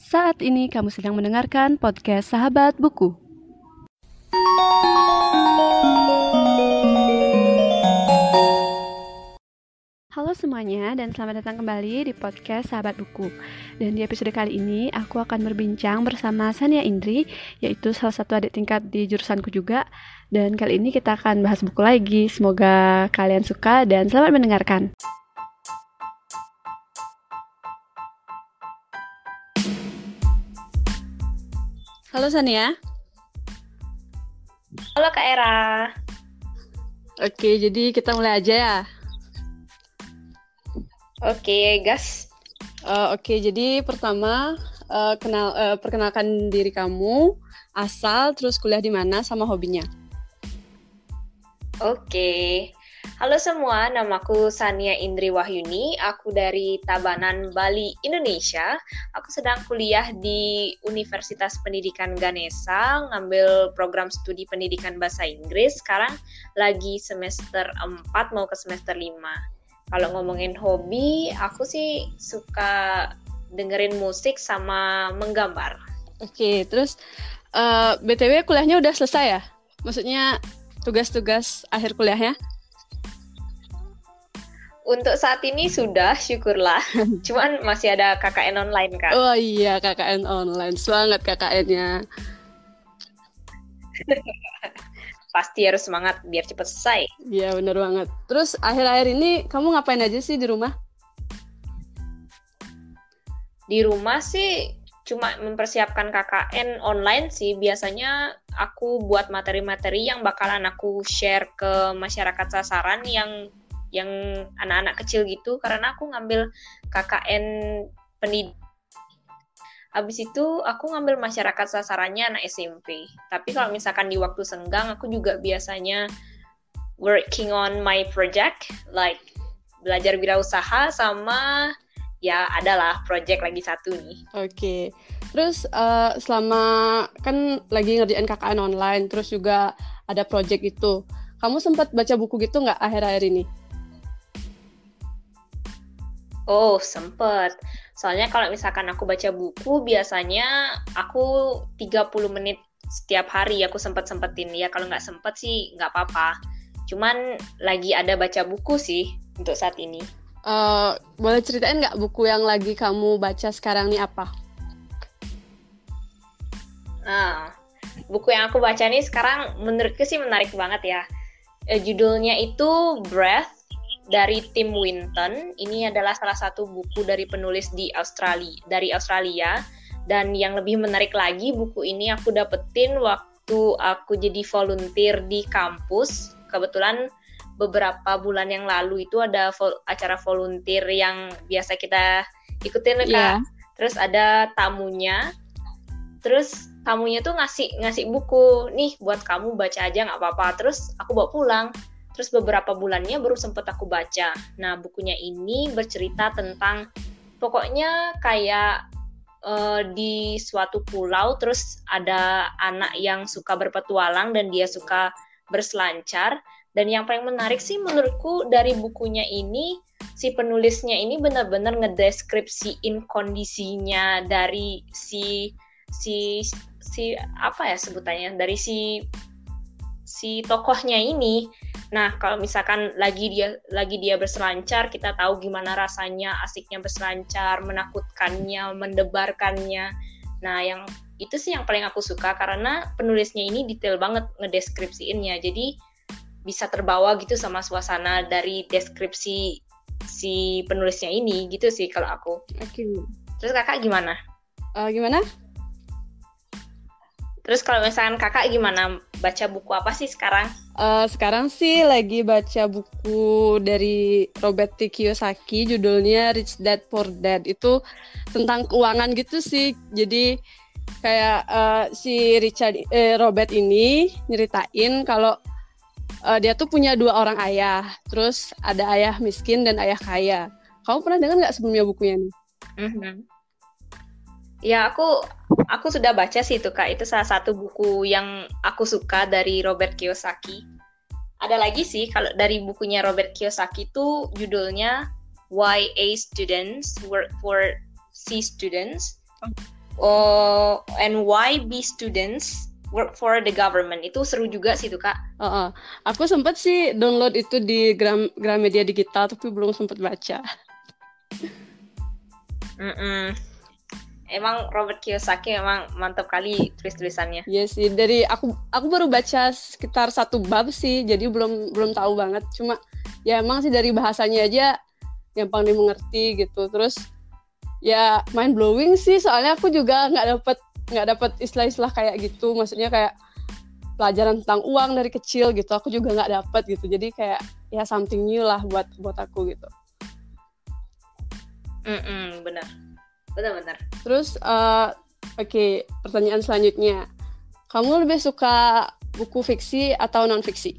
Saat ini kamu sedang mendengarkan podcast Sahabat Buku. Halo semuanya dan selamat datang kembali di podcast Sahabat Buku. Dan di episode kali ini aku akan berbincang bersama Sania Indri, yaitu salah satu adik tingkat di jurusanku juga. Dan kali ini kita akan bahas buku lagi. Semoga kalian suka dan selamat mendengarkan. Halo Sania. Halo Kak Era. Oke, jadi kita mulai aja ya. Oke, gas. Uh, Oke, jadi pertama uh, kenal uh, perkenalkan diri kamu, asal, terus kuliah di mana, sama hobinya. Oke. Halo semua, namaku Sania Indri Wahyuni. Aku dari Tabanan, Bali, Indonesia. Aku sedang kuliah di Universitas Pendidikan Ganesa, ngambil program studi pendidikan bahasa Inggris. Sekarang lagi semester 4 mau ke semester 5. Kalau ngomongin hobi, aku sih suka dengerin musik sama menggambar. Oke, terus uh, BTW kuliahnya udah selesai ya? Maksudnya tugas-tugas akhir kuliahnya? Untuk saat ini sudah, syukurlah. Cuman masih ada KKN online, Kak. Oh iya, KKN online. Semangat KKN-nya. Pasti harus semangat biar cepat selesai. Iya, bener banget. Terus akhir-akhir ini kamu ngapain aja sih di rumah? Di rumah sih cuma mempersiapkan KKN online sih. Biasanya aku buat materi-materi yang bakalan aku share ke masyarakat sasaran yang yang anak-anak kecil gitu karena aku ngambil KKN pendidik Habis itu aku ngambil masyarakat sasarannya anak SMP. Tapi kalau misalkan di waktu senggang aku juga biasanya working on my project like belajar wirausaha sama ya adalah project lagi satu nih. Oke. Okay. Terus uh, selama kan lagi ngerjain KKN online terus juga ada project itu. Kamu sempat baca buku gitu nggak akhir-akhir ini? Oh, sempet. Soalnya kalau misalkan aku baca buku, biasanya aku 30 menit setiap hari aku sempet-sempetin. Ya kalau nggak sempet sih nggak apa-apa. Cuman lagi ada baca buku sih untuk saat ini. Uh, boleh ceritain nggak buku yang lagi kamu baca sekarang nih apa? Nah, buku yang aku baca nih sekarang menurutku sih menarik banget ya. Eh, judulnya itu Breath dari Tim Winton. Ini adalah salah satu buku dari penulis di Australia, dari Australia. Dan yang lebih menarik lagi, buku ini aku dapetin waktu aku jadi volunteer di kampus. Kebetulan beberapa bulan yang lalu itu ada vol acara volunteer yang biasa kita ikutin yeah. Terus ada tamunya. Terus tamunya tuh ngasih ngasih buku nih buat kamu baca aja nggak apa-apa. Terus aku bawa pulang Terus beberapa bulannya baru sempat aku baca. Nah, bukunya ini bercerita tentang pokoknya kayak uh, di suatu pulau terus ada anak yang suka berpetualang dan dia suka berselancar dan yang paling menarik sih menurutku dari bukunya ini si penulisnya ini benar-benar ngedeskripsiin kondisinya dari si si si apa ya sebutannya dari si si tokohnya ini Nah, kalau misalkan lagi dia lagi dia berselancar, kita tahu gimana rasanya asiknya berselancar, menakutkannya, mendebarkannya. Nah, yang itu sih yang paling aku suka karena penulisnya ini detail banget ngedeskripsiinnya. Jadi bisa terbawa gitu sama suasana dari deskripsi si penulisnya ini gitu sih kalau aku. Oke. Okay. Terus kakak gimana? Uh, gimana? Terus kalau misalkan kakak gimana baca buku apa sih sekarang? Uh, sekarang sih lagi baca buku dari Robert T. Kiyosaki, judulnya Rich Dad Poor Dad. Itu tentang keuangan gitu sih. Jadi kayak uh, si Richard eh, Robert ini nyeritain kalau uh, dia tuh punya dua orang ayah. Terus ada ayah miskin dan ayah kaya. Kamu pernah dengar nggak sebelumnya bukunya nih? Mm -hmm. Ya aku aku sudah baca sih itu kak. Itu salah satu buku yang aku suka dari Robert Kiyosaki. Ada lagi sih kalau dari bukunya Robert Kiyosaki itu judulnya Why A Students Work for C Students. uh, and why be students work for the government itu seru juga sih tuh kak. Uh, uh. Aku sempat sih download itu di Gram Gramedia Digital tapi belum sempat baca. Mm -mm. Emang Robert Kiyosaki emang mantap kali tulis tulisannya. Iya sih dari aku aku baru baca sekitar satu bab sih jadi belum belum tahu banget. Cuma ya emang sih dari bahasanya aja gampang dimengerti gitu. Terus ya mind blowing sih soalnya aku juga nggak dapet nggak dapet istilah-istilah kayak gitu. Maksudnya kayak pelajaran tentang uang dari kecil gitu aku juga nggak dapet gitu. Jadi kayak ya something new lah buat buat aku gitu. Mm -mm, benar benar benar terus uh, oke okay, pertanyaan selanjutnya kamu lebih suka buku fiksi atau non fiksi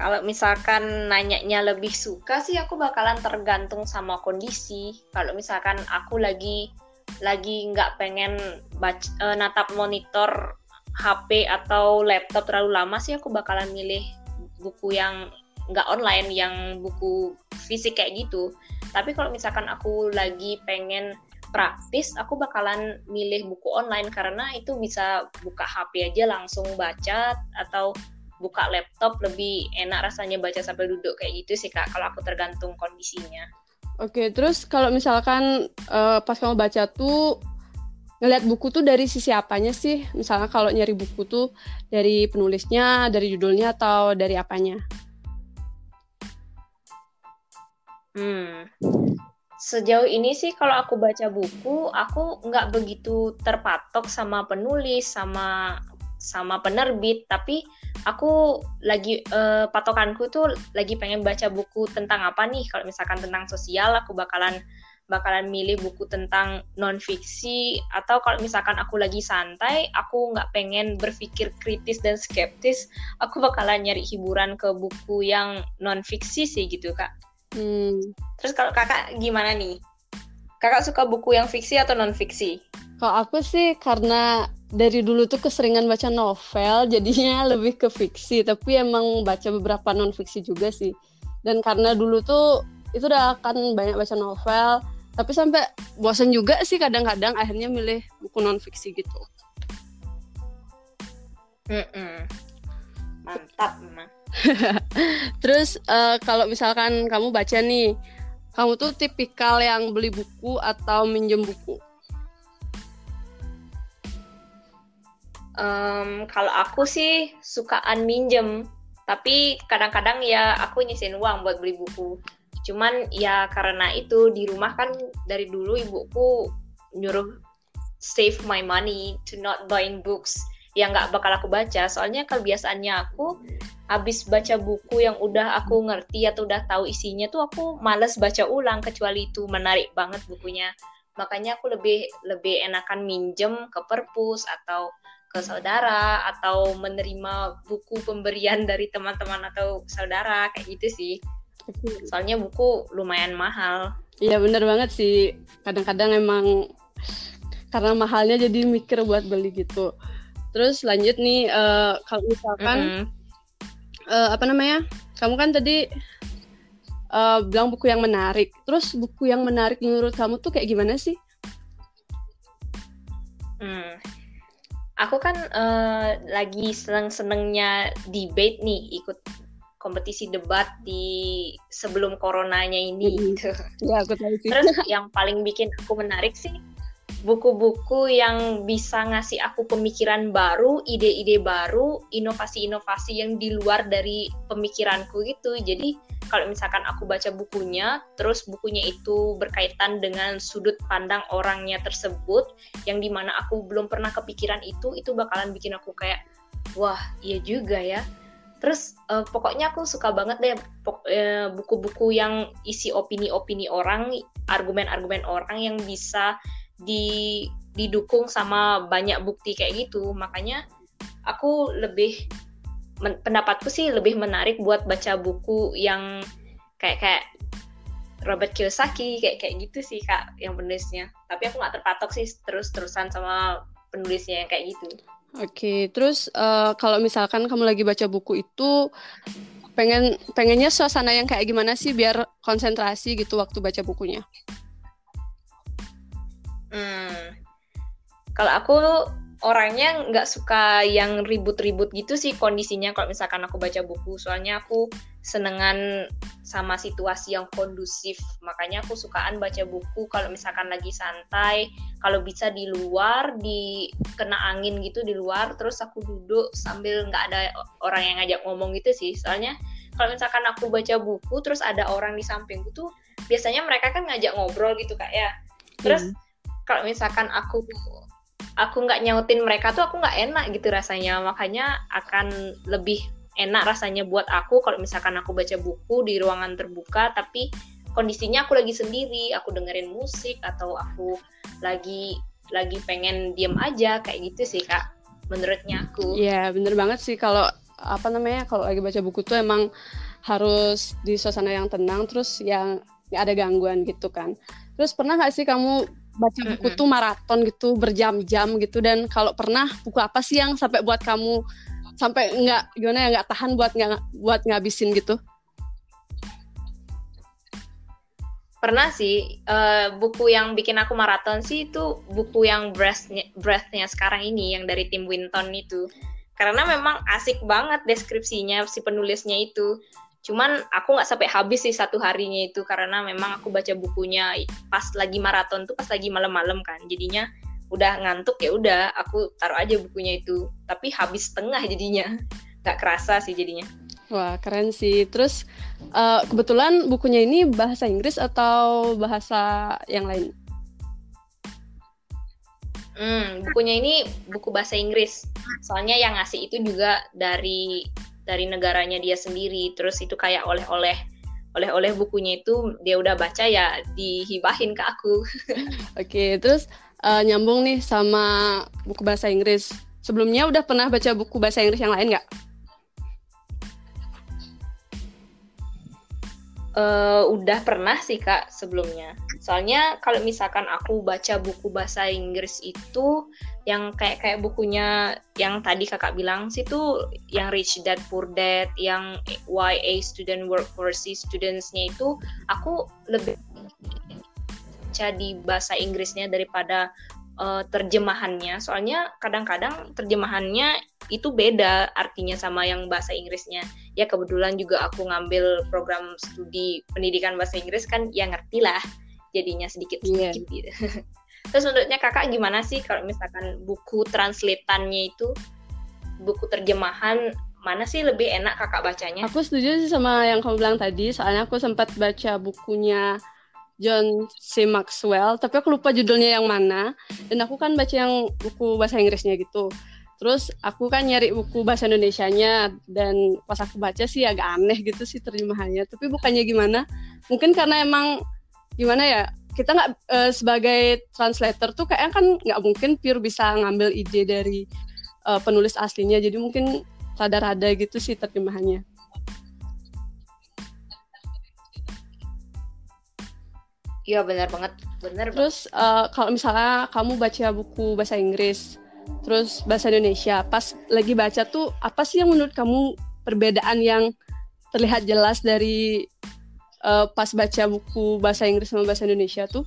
kalau misalkan nanyanya lebih suka sih aku bakalan tergantung sama kondisi. Kalau misalkan aku lagi lagi nggak pengen baca, uh, natap monitor HP atau laptop terlalu lama sih aku bakalan milih buku yang nggak online yang buku fisik kayak gitu. Tapi kalau misalkan aku lagi pengen praktis, aku bakalan milih buku online karena itu bisa buka HP aja langsung baca atau buka laptop lebih enak rasanya baca sambil duduk kayak gitu sih kak kalau aku tergantung kondisinya. Oke terus kalau misalkan uh, pas kamu baca tuh ngeliat buku tuh dari sisi apanya sih? Misalnya kalau nyari buku tuh dari penulisnya dari judulnya atau dari apanya hmm sejauh ini sih kalau aku baca buku aku nggak begitu terpatok sama penulis sama sama penerbit. Tapi aku lagi uh, patokanku tuh lagi pengen baca buku tentang apa nih? Kalau misalkan tentang sosial aku bakalan bakalan milih buku tentang non fiksi atau kalau misalkan aku lagi santai aku nggak pengen berpikir kritis dan skeptis aku bakalan nyari hiburan ke buku yang non fiksi sih gitu kak hmm. terus kalau kakak gimana nih? Kakak suka buku yang fiksi atau non fiksi kalau aku sih karena dari dulu tuh keseringan baca novel jadinya lebih ke fiksi. Tapi emang baca beberapa non fiksi juga sih. Dan karena dulu tuh itu udah akan banyak baca novel. Tapi sampai bosan juga sih kadang-kadang akhirnya milih buku non fiksi gitu. Mm -mm. mantap memang terus uh, kalau misalkan kamu baca nih kamu tuh tipikal yang beli buku atau minjem buku Um, kalau aku sih sukaan minjem, tapi kadang-kadang ya aku nyisin uang buat beli buku. Cuman ya karena itu di rumah kan dari dulu ibuku nyuruh save my money to not buying books yang nggak bakal aku baca. Soalnya kebiasaannya aku habis baca buku yang udah aku ngerti atau udah tahu isinya tuh aku males baca ulang kecuali itu menarik banget bukunya. Makanya aku lebih lebih enakan minjem ke perpus atau ke saudara atau menerima buku pemberian dari teman-teman atau saudara kayak gitu sih. Soalnya buku lumayan mahal. Iya bener banget sih. Kadang-kadang emang karena mahalnya jadi mikir buat beli gitu. Terus lanjut nih uh, kalau misalkan mm -hmm. uh, apa namanya? Kamu kan tadi uh, bilang buku yang menarik. Terus buku yang menarik menurut kamu tuh kayak gimana sih? Hmm aku kan uh, lagi seneng-senengnya debate nih ikut kompetisi debat di sebelum coronanya ini gitu. Ya, aku tahu sih. Terus yang paling bikin aku menarik sih buku-buku yang bisa ngasih aku pemikiran baru, ide-ide baru, inovasi-inovasi yang di luar dari pemikiranku gitu. Jadi kalau misalkan aku baca bukunya, terus bukunya itu berkaitan dengan sudut pandang orangnya tersebut, yang di mana aku belum pernah kepikiran itu, itu bakalan bikin aku kayak, wah iya juga ya. Terus uh, pokoknya aku suka banget deh eh, buku-buku yang isi opini-opini orang, argumen-argumen orang yang bisa di didukung sama banyak bukti kayak gitu. Makanya aku lebih men, pendapatku sih lebih menarik buat baca buku yang kayak kayak Robert Kiyosaki kayak kayak gitu sih kak yang penulisnya. Tapi aku nggak terpatok sih terus terusan sama penulisnya yang kayak gitu. Oke okay, terus uh, kalau misalkan kamu lagi baca buku itu pengen pengennya suasana yang kayak gimana sih biar konsentrasi gitu waktu baca bukunya Hmm. Kalau aku orangnya nggak suka yang ribut-ribut gitu sih kondisinya kalau misalkan aku baca buku soalnya aku senengan sama situasi yang kondusif makanya aku sukaan baca buku kalau misalkan lagi santai kalau bisa di luar di kena angin gitu di luar terus aku duduk sambil nggak ada orang yang ngajak ngomong gitu sih soalnya kalau misalkan aku baca buku terus ada orang di sampingku tuh biasanya mereka kan ngajak ngobrol gitu kak ya terus hmm. Kalau misalkan aku aku nggak nyautin mereka tuh aku nggak enak gitu rasanya. Makanya akan lebih enak rasanya buat aku kalau misalkan aku baca buku di ruangan terbuka tapi kondisinya aku lagi sendiri aku dengerin musik atau aku lagi lagi pengen diem aja kayak gitu sih kak menurutnya aku. Iya bener banget sih. Kalau apa namanya kalau lagi baca buku tuh emang harus di suasana yang tenang terus yang ada gangguan gitu kan. Terus pernah nggak sih kamu baca buku mm -hmm. tuh maraton gitu berjam-jam gitu. Dan kalau pernah buku apa sih yang sampai buat kamu sampai nggak gimana ya nggak tahan buat nggak buat ngabisin gitu? Pernah sih uh, buku yang bikin aku maraton sih itu buku yang breathnya breathnya sekarang ini yang dari tim Winton itu. Karena memang asik banget deskripsinya si penulisnya itu Cuman aku nggak sampai habis sih satu harinya itu karena memang aku baca bukunya pas lagi maraton tuh pas lagi malam-malam kan. Jadinya udah ngantuk ya udah aku taruh aja bukunya itu. Tapi habis setengah jadinya. Nggak kerasa sih jadinya. Wah keren sih. Terus uh, kebetulan bukunya ini bahasa Inggris atau bahasa yang lain? Hmm, bukunya ini buku bahasa Inggris. Soalnya yang ngasih itu juga dari dari negaranya dia sendiri. Terus itu kayak oleh-oleh oleh-oleh bukunya itu dia udah baca ya dihibahin ke aku. Oke terus uh, nyambung nih sama buku bahasa Inggris. Sebelumnya udah pernah baca buku bahasa Inggris yang lain nggak Uh, udah pernah sih kak sebelumnya. Soalnya kalau misalkan aku baca buku bahasa Inggris itu yang kayak kayak bukunya yang tadi kakak bilang sih tuh yang Rich Dad Poor Dad, yang YA Student Work Overseas Studentsnya itu aku lebih baca di bahasa Inggrisnya daripada uh, terjemahannya. Soalnya kadang-kadang terjemahannya itu beda artinya sama yang bahasa Inggrisnya. Ya kebetulan juga aku ngambil program studi pendidikan bahasa Inggris kan ya ngerti lah jadinya sedikit-sedikit yeah. gitu. Terus menurutnya kakak gimana sih kalau misalkan buku translatannya itu buku terjemahan mana sih lebih enak kakak bacanya? Aku setuju sih sama yang kamu bilang tadi, soalnya aku sempat baca bukunya John C. Maxwell, tapi aku lupa judulnya yang mana. Dan aku kan baca yang buku bahasa Inggrisnya gitu. Terus aku kan nyari buku bahasa Indonesia-nya dan pas aku baca sih agak aneh gitu sih terjemahannya. Tapi bukannya gimana? Mungkin karena emang gimana ya kita nggak e, sebagai translator tuh kayaknya kan nggak mungkin pure bisa ngambil ide dari e, penulis aslinya. Jadi mungkin rada-rada gitu sih terjemahannya. Iya benar banget, benar. Terus uh, kalau misalnya kamu baca buku bahasa Inggris, terus bahasa Indonesia. Pas lagi baca tuh apa sih yang menurut kamu perbedaan yang terlihat jelas dari uh, pas baca buku bahasa Inggris sama bahasa Indonesia tuh?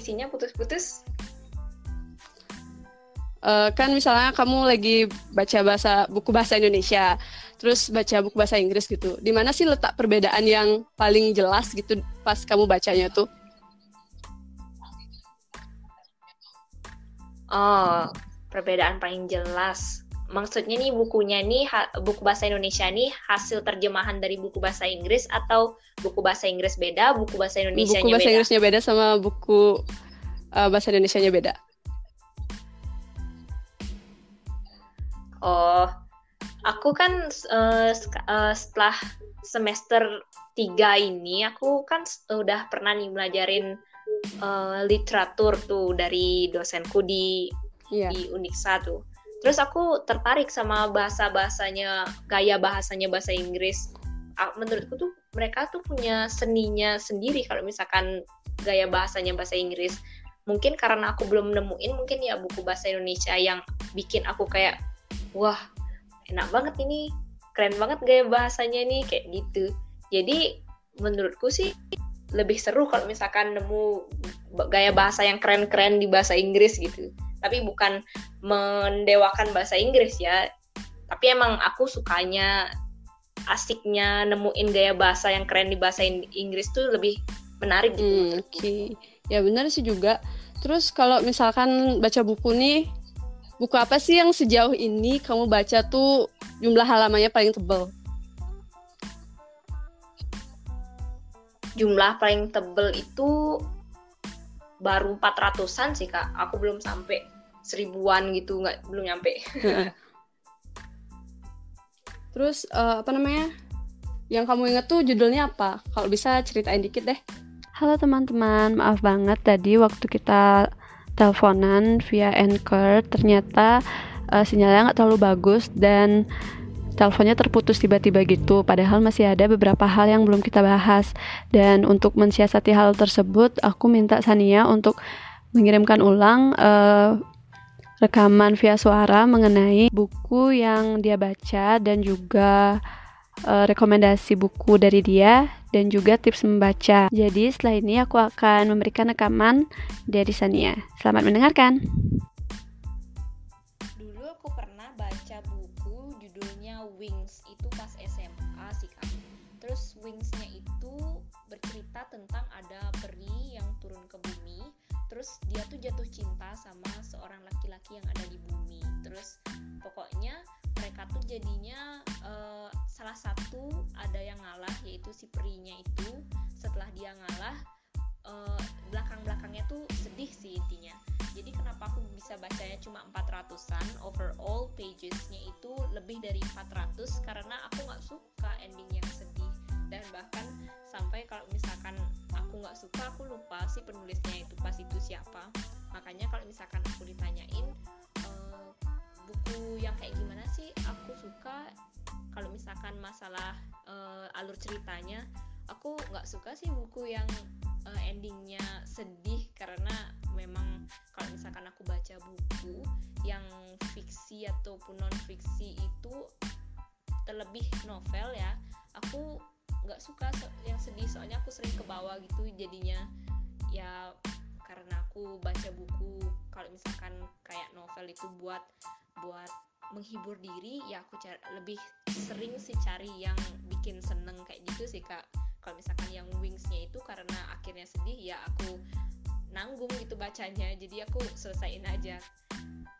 Isinya putus-putus? Uh, kan misalnya kamu lagi baca bahasa buku bahasa Indonesia terus baca buku bahasa Inggris gitu. Di mana sih letak perbedaan yang paling jelas gitu pas kamu bacanya tuh? Oh, perbedaan paling jelas. Maksudnya nih bukunya nih buku bahasa Indonesia nih hasil terjemahan dari buku bahasa Inggris atau buku bahasa Inggris beda, buku bahasa Indonesia beda? Buku bahasa Inggrisnya beda sama buku uh, bahasa Indonesia-nya beda. Oh, aku kan uh, uh, setelah semester tiga ini aku kan udah pernah nih belajarin uh, literatur tuh dari dosenku di yeah. di Uniksa tuh. Terus aku tertarik sama bahasa bahasanya, gaya bahasanya bahasa Inggris. Menurutku tuh mereka tuh punya seninya sendiri kalau misalkan gaya bahasanya bahasa Inggris. Mungkin karena aku belum nemuin mungkin ya buku bahasa Indonesia yang bikin aku kayak wah enak banget ini keren banget gaya bahasanya nih kayak gitu jadi menurutku sih lebih seru kalau misalkan nemu gaya bahasa yang keren-keren di bahasa Inggris gitu tapi bukan mendewakan bahasa Inggris ya tapi emang aku sukanya asiknya nemuin gaya bahasa yang keren di bahasa Inggris tuh lebih menarik gitu. Hmm, Oke, okay. ya benar sih juga. Terus kalau misalkan baca buku nih, buku apa sih yang sejauh ini kamu baca tuh jumlah halamannya paling tebel? Jumlah paling tebel itu baru 400-an sih kak. Aku belum sampai seribuan gitu, nggak belum nyampe. Terus uh, apa namanya? Yang kamu inget tuh judulnya apa? Kalau bisa ceritain dikit deh. Halo teman-teman, maaf banget tadi waktu kita teleponan via Anchor ternyata uh, sinyalnya nggak terlalu bagus dan teleponnya terputus tiba-tiba gitu. Padahal masih ada beberapa hal yang belum kita bahas. Dan untuk mensiasati hal tersebut aku minta Sania untuk mengirimkan ulang uh, rekaman via suara mengenai buku yang dia baca dan juga uh, rekomendasi buku dari dia dan juga tips membaca. Jadi setelah ini aku akan memberikan rekaman dari Sania. Selamat mendengarkan. Dulu aku pernah baca buku judulnya Wings itu pas SMA sih kak. Terus Wingsnya itu bercerita tentang ada peri yang turun ke bumi terus dia tuh jatuh cinta sama seorang laki-laki yang ada di bumi terus pokoknya mereka tuh jadinya salah satu ada yang ngalah yaitu si perinya itu. Setelah dia ngalah uh, belakang-belakangnya tuh sedih sih intinya. Jadi kenapa aku bisa bacanya cuma 400an overall pagesnya itu lebih dari 400 karena aku nggak suka ending yang sedih. Dan bahkan sampai kalau misalkan aku nggak suka aku lupa sih penulisnya itu pas itu siapa. Makanya kalau misalkan aku ditanyain uh, buku yang kayak gimana sih aku suka kalau misalkan masalah uh, alur ceritanya aku nggak suka sih buku yang uh, endingnya sedih karena memang kalau misalkan aku baca buku yang fiksi ataupun non fiksi itu terlebih novel ya aku nggak suka yang sedih. Soalnya aku sering ke bawah gitu jadinya. Ya karena aku baca buku kalau misalkan kayak novel itu buat buat menghibur diri ya aku cari, lebih sering sih cari yang bikin seneng kayak gitu sih kak. Kalau misalkan yang wingsnya itu karena akhirnya sedih ya aku nanggung gitu bacanya. Jadi aku selesaiin aja.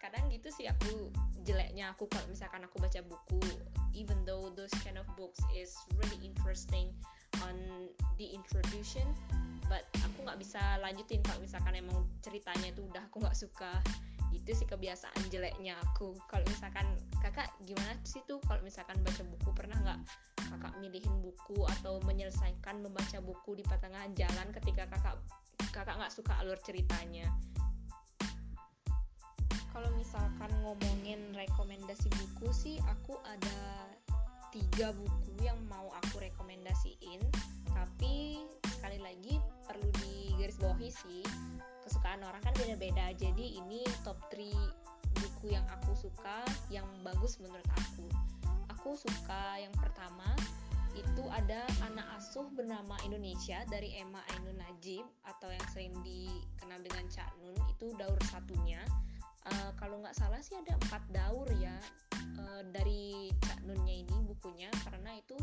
Kadang gitu sih aku jeleknya aku kalau misalkan aku baca buku even though those kind of books is really interesting on the introduction but aku nggak bisa lanjutin kalau misalkan emang ceritanya itu udah aku nggak suka itu sih kebiasaan jeleknya aku. Kalau misalkan kakak gimana sih tuh? Kalau misalkan baca buku pernah nggak kakak milihin buku atau menyelesaikan membaca buku di pertengahan jalan ketika kakak kakak nggak suka alur ceritanya? Kalau misalkan ngomongin rekomendasi buku sih aku ada tiga buku yang mau aku rekomendasiin. Tapi sekali lagi perlu digarisbawahi sih kesukaan orang kan beda-beda. Jadi ini top 3 buku yang aku suka yang bagus menurut aku. Aku suka yang pertama itu ada anak asuh bernama Indonesia dari Emma Ainun Najib atau yang sering dikenal dengan Cak Nun itu daur satunya. Uh, kalau nggak salah sih ada empat daur ya uh, dari Cak Nunnya ini bukunya karena itu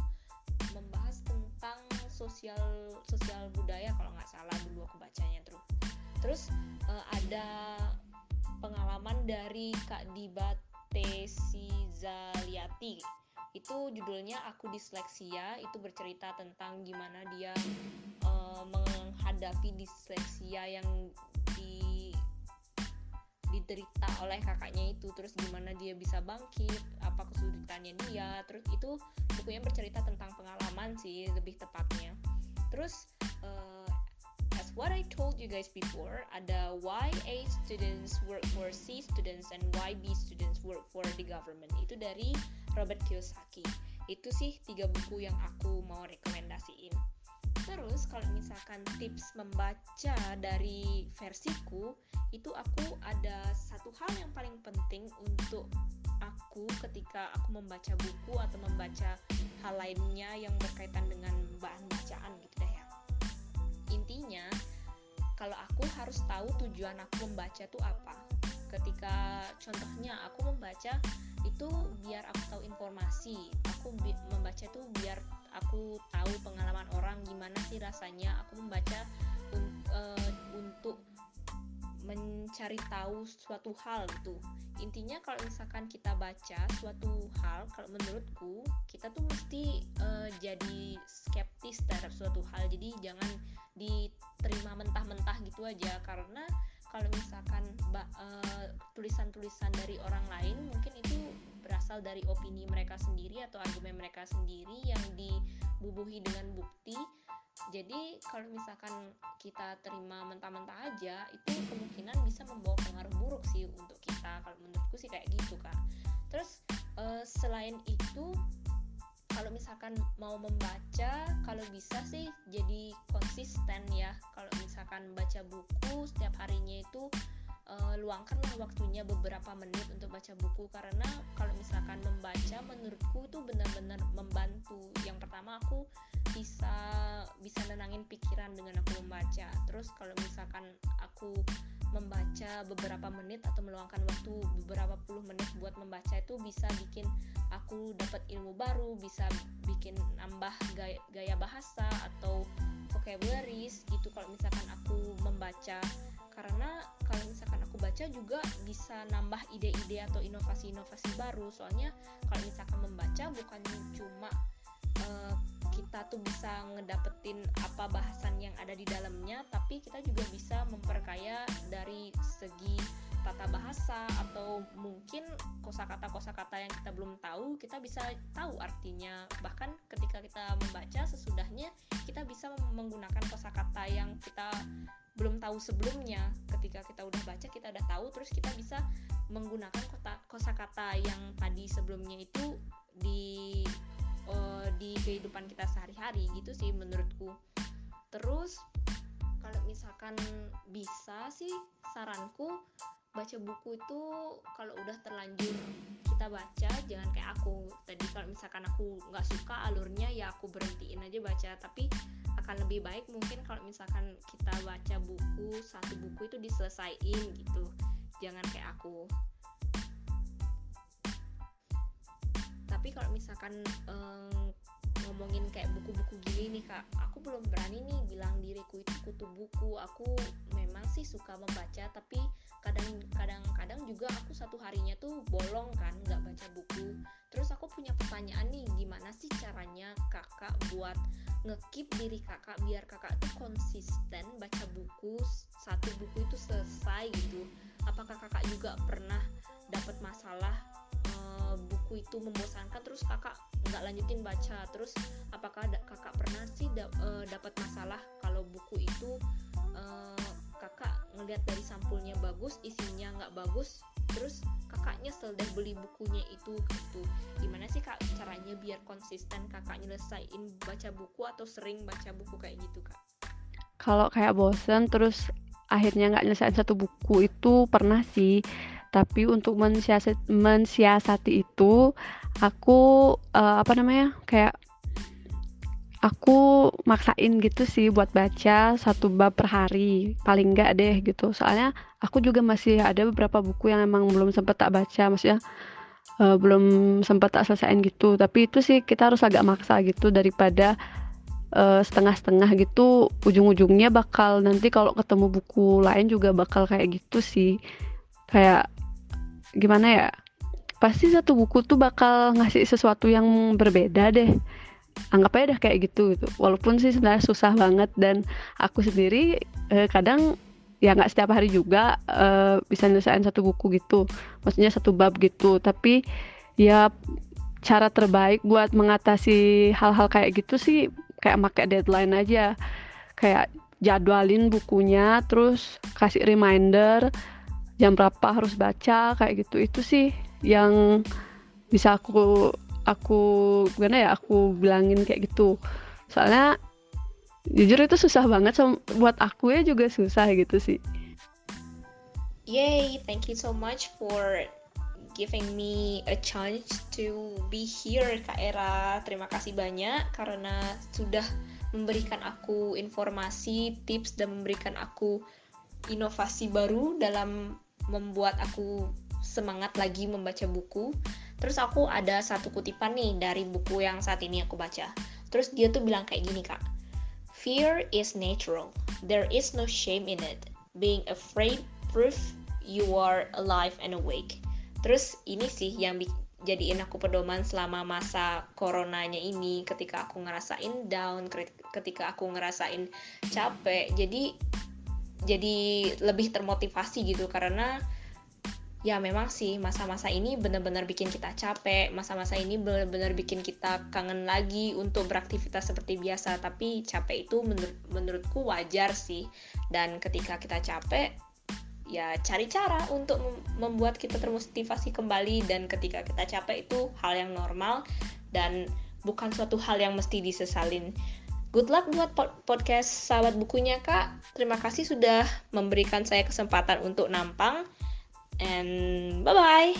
membahas tentang sosial sosial budaya kalau nggak salah dulu aku bacanya terus terus uh, ada pengalaman dari Kak Diba Zaliati itu judulnya aku disleksia. Itu bercerita tentang gimana dia uh, menghadapi disleksia yang di diderita oleh kakaknya itu. Terus gimana dia bisa bangkit apa kesulitannya dia. Terus itu bukunya bercerita tentang pengalaman sih lebih tepatnya. Terus uh, what I told you guys before ada why A students work for C students and why B students work for the government. Itu dari Robert Kiyosaki. Itu sih tiga buku yang aku mau rekomendasiin. Terus kalau misalkan tips membaca dari versiku itu aku ada satu hal yang paling penting untuk aku ketika aku membaca buku atau membaca hal lainnya yang berkaitan dengan bahan bacaan gitu deh ya. Intinya kalau aku harus tahu tujuan aku membaca tuh apa. Ketika contohnya aku membaca itu biar aku tahu informasi. Aku membaca itu biar aku tahu pengalaman orang gimana sih rasanya. Aku membaca un uh, untuk mencari tahu suatu hal gitu. Intinya kalau misalkan kita baca suatu hal kalau menurutku kita tuh mesti uh, jadi skeptis terhadap suatu hal. Jadi jangan diterima mentah-mentah gitu aja. Karena kalau misalkan uh, tulisan-tulisan dari orang lain mungkin itu berasal dari opini mereka sendiri atau argumen mereka sendiri yang dibubuhi dengan bukti jadi kalau misalkan kita terima mentah-mentah aja itu kemungkinan bisa membawa pengaruh buruk sih untuk kita. Kalau menurutku sih kayak gitu kak. Terus uh, selain itu kalau misalkan mau membaca kalau bisa sih jadi konsisten ya. Kalau misalkan baca buku setiap harinya itu uh, luangkanlah waktunya beberapa menit untuk baca buku. Karena kalau misalkan membaca menurutku itu benar-benar membantu. Yang pertama aku bisa bisa nenangin pikiran dengan aku membaca. Terus kalau misalkan aku membaca beberapa menit atau meluangkan waktu beberapa puluh menit buat membaca itu bisa bikin aku dapat ilmu baru bisa bikin nambah gaya, gaya bahasa atau vocabularies gitu kalau misalkan aku membaca. Karena kalau misalkan aku baca juga bisa nambah ide-ide atau inovasi-inovasi baru. Soalnya kalau misalkan membaca bukan cuma uh, kita tuh bisa ngedapetin apa bahasan yang ada di dalamnya tapi kita juga bisa memperkaya dari segi tata bahasa atau mungkin kosakata-kosakata yang kita belum tahu kita bisa tahu artinya. Bahkan ketika kita membaca sesudahnya kita bisa menggunakan kosakata yang kita belum tahu sebelumnya. Ketika kita udah baca kita udah tahu terus kita bisa menggunakan kosakata yang tadi sebelumnya itu di uh, di kehidupan kita sehari-hari gitu sih menurutku. Terus kalau misalkan bisa sih saranku baca buku itu kalau udah terlanjur kita baca jangan kayak aku. Tadi kalau misalkan aku nggak suka alurnya ya aku berhentiin aja baca. Tapi akan lebih baik mungkin kalau misalkan kita baca buku satu buku itu diselesaikan gitu. Jangan kayak aku kalau misalkan um, ngomongin kayak buku-buku gini nih kak aku belum berani nih bilang diriku itu kutu buku. Aku memang sih suka membaca tapi kadang-kadang kadang juga aku satu harinya tuh bolong kan nggak baca buku. Terus aku punya pertanyaan nih gimana sih caranya kakak buat ngekip diri kakak biar kakak tuh konsisten baca buku satu buku itu selesai gitu? Apakah kakak juga pernah dapat masalah buku itu membosankan terus kakak nggak lanjutin baca. Terus apakah kakak pernah sih da uh, dapat masalah kalau buku itu uh, kakak ngelihat dari sampulnya bagus isinya nggak bagus terus kakak nyesel dan beli bukunya itu gitu. Gimana sih kak caranya biar konsisten kakak nyelesain baca buku atau sering baca buku kayak gitu kak? Kalau kayak bosen terus akhirnya nggak nyelesain satu buku itu pernah sih tapi untuk mensiasati, mensiasati itu aku uh, apa namanya kayak aku maksain gitu sih buat baca satu bab per hari. Paling enggak deh gitu. Soalnya aku juga masih ada beberapa buku yang emang belum sempat tak baca. Maksudnya uh, belum sempat tak selesaiin gitu. Tapi itu sih kita harus agak maksa gitu daripada uh, setengah-setengah gitu. Ujung-ujungnya bakal nanti kalau ketemu buku lain juga bakal kayak gitu sih. Kayak gimana ya pasti satu buku tuh bakal ngasih sesuatu yang berbeda deh. Anggap aja dah kayak gitu gitu. Walaupun sih sebenarnya susah banget. Dan aku sendiri eh, kadang ya nggak setiap hari juga eh, bisa nyelesain satu buku gitu. Maksudnya satu bab gitu. Tapi ya cara terbaik buat mengatasi hal-hal kayak gitu sih kayak pakai deadline aja. Kayak jadwalin bukunya terus kasih reminder jam berapa harus baca kayak gitu. Itu sih yang bisa aku aku gimana ya aku bilangin kayak gitu. Soalnya jujur itu susah banget so, buat aku ya juga susah gitu sih. Yay thank you so much for giving me a chance to be here Kak Era. Terima kasih banyak karena sudah memberikan aku informasi, tips dan memberikan aku inovasi baru dalam membuat aku semangat lagi membaca buku. Terus aku ada satu kutipan nih dari buku yang saat ini aku baca. Terus dia tuh bilang kayak gini kak. Fear is natural. There is no shame in it. Being afraid proof you are alive and awake. Terus ini sih yang jadiin aku pedoman selama masa coronanya ini ketika aku ngerasain down ketika aku ngerasain capek jadi jadi lebih termotivasi gitu karena ya memang sih masa-masa ini benar-benar bikin kita capek masa-masa ini benar-benar bikin kita kangen lagi untuk beraktivitas seperti biasa. Tapi capek itu menur menurutku wajar sih. Dan ketika kita capek ya cari cara untuk membuat kita termotivasi kembali. Dan ketika kita capek itu hal yang normal dan bukan suatu hal yang mesti disesalin Good luck buat podcast sahabat bukunya kak. Terima kasih sudah memberikan saya kesempatan untuk nampang and bye bye.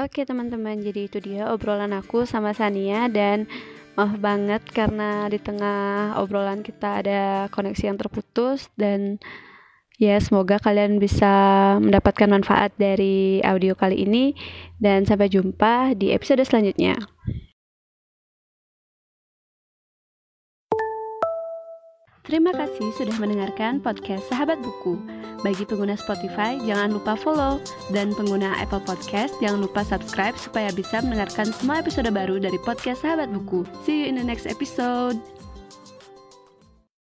Oke teman-teman, jadi itu dia obrolan aku sama Sania dan maaf banget karena di tengah obrolan kita ada koneksi yang terputus dan ya semoga kalian bisa mendapatkan manfaat dari audio kali ini dan sampai jumpa di episode selanjutnya. Terima kasih sudah mendengarkan podcast Sahabat Buku. Bagi pengguna Spotify, jangan lupa follow. Dan pengguna Apple Podcast, jangan lupa subscribe supaya bisa mendengarkan semua episode baru dari podcast Sahabat Buku. See you in the next episode.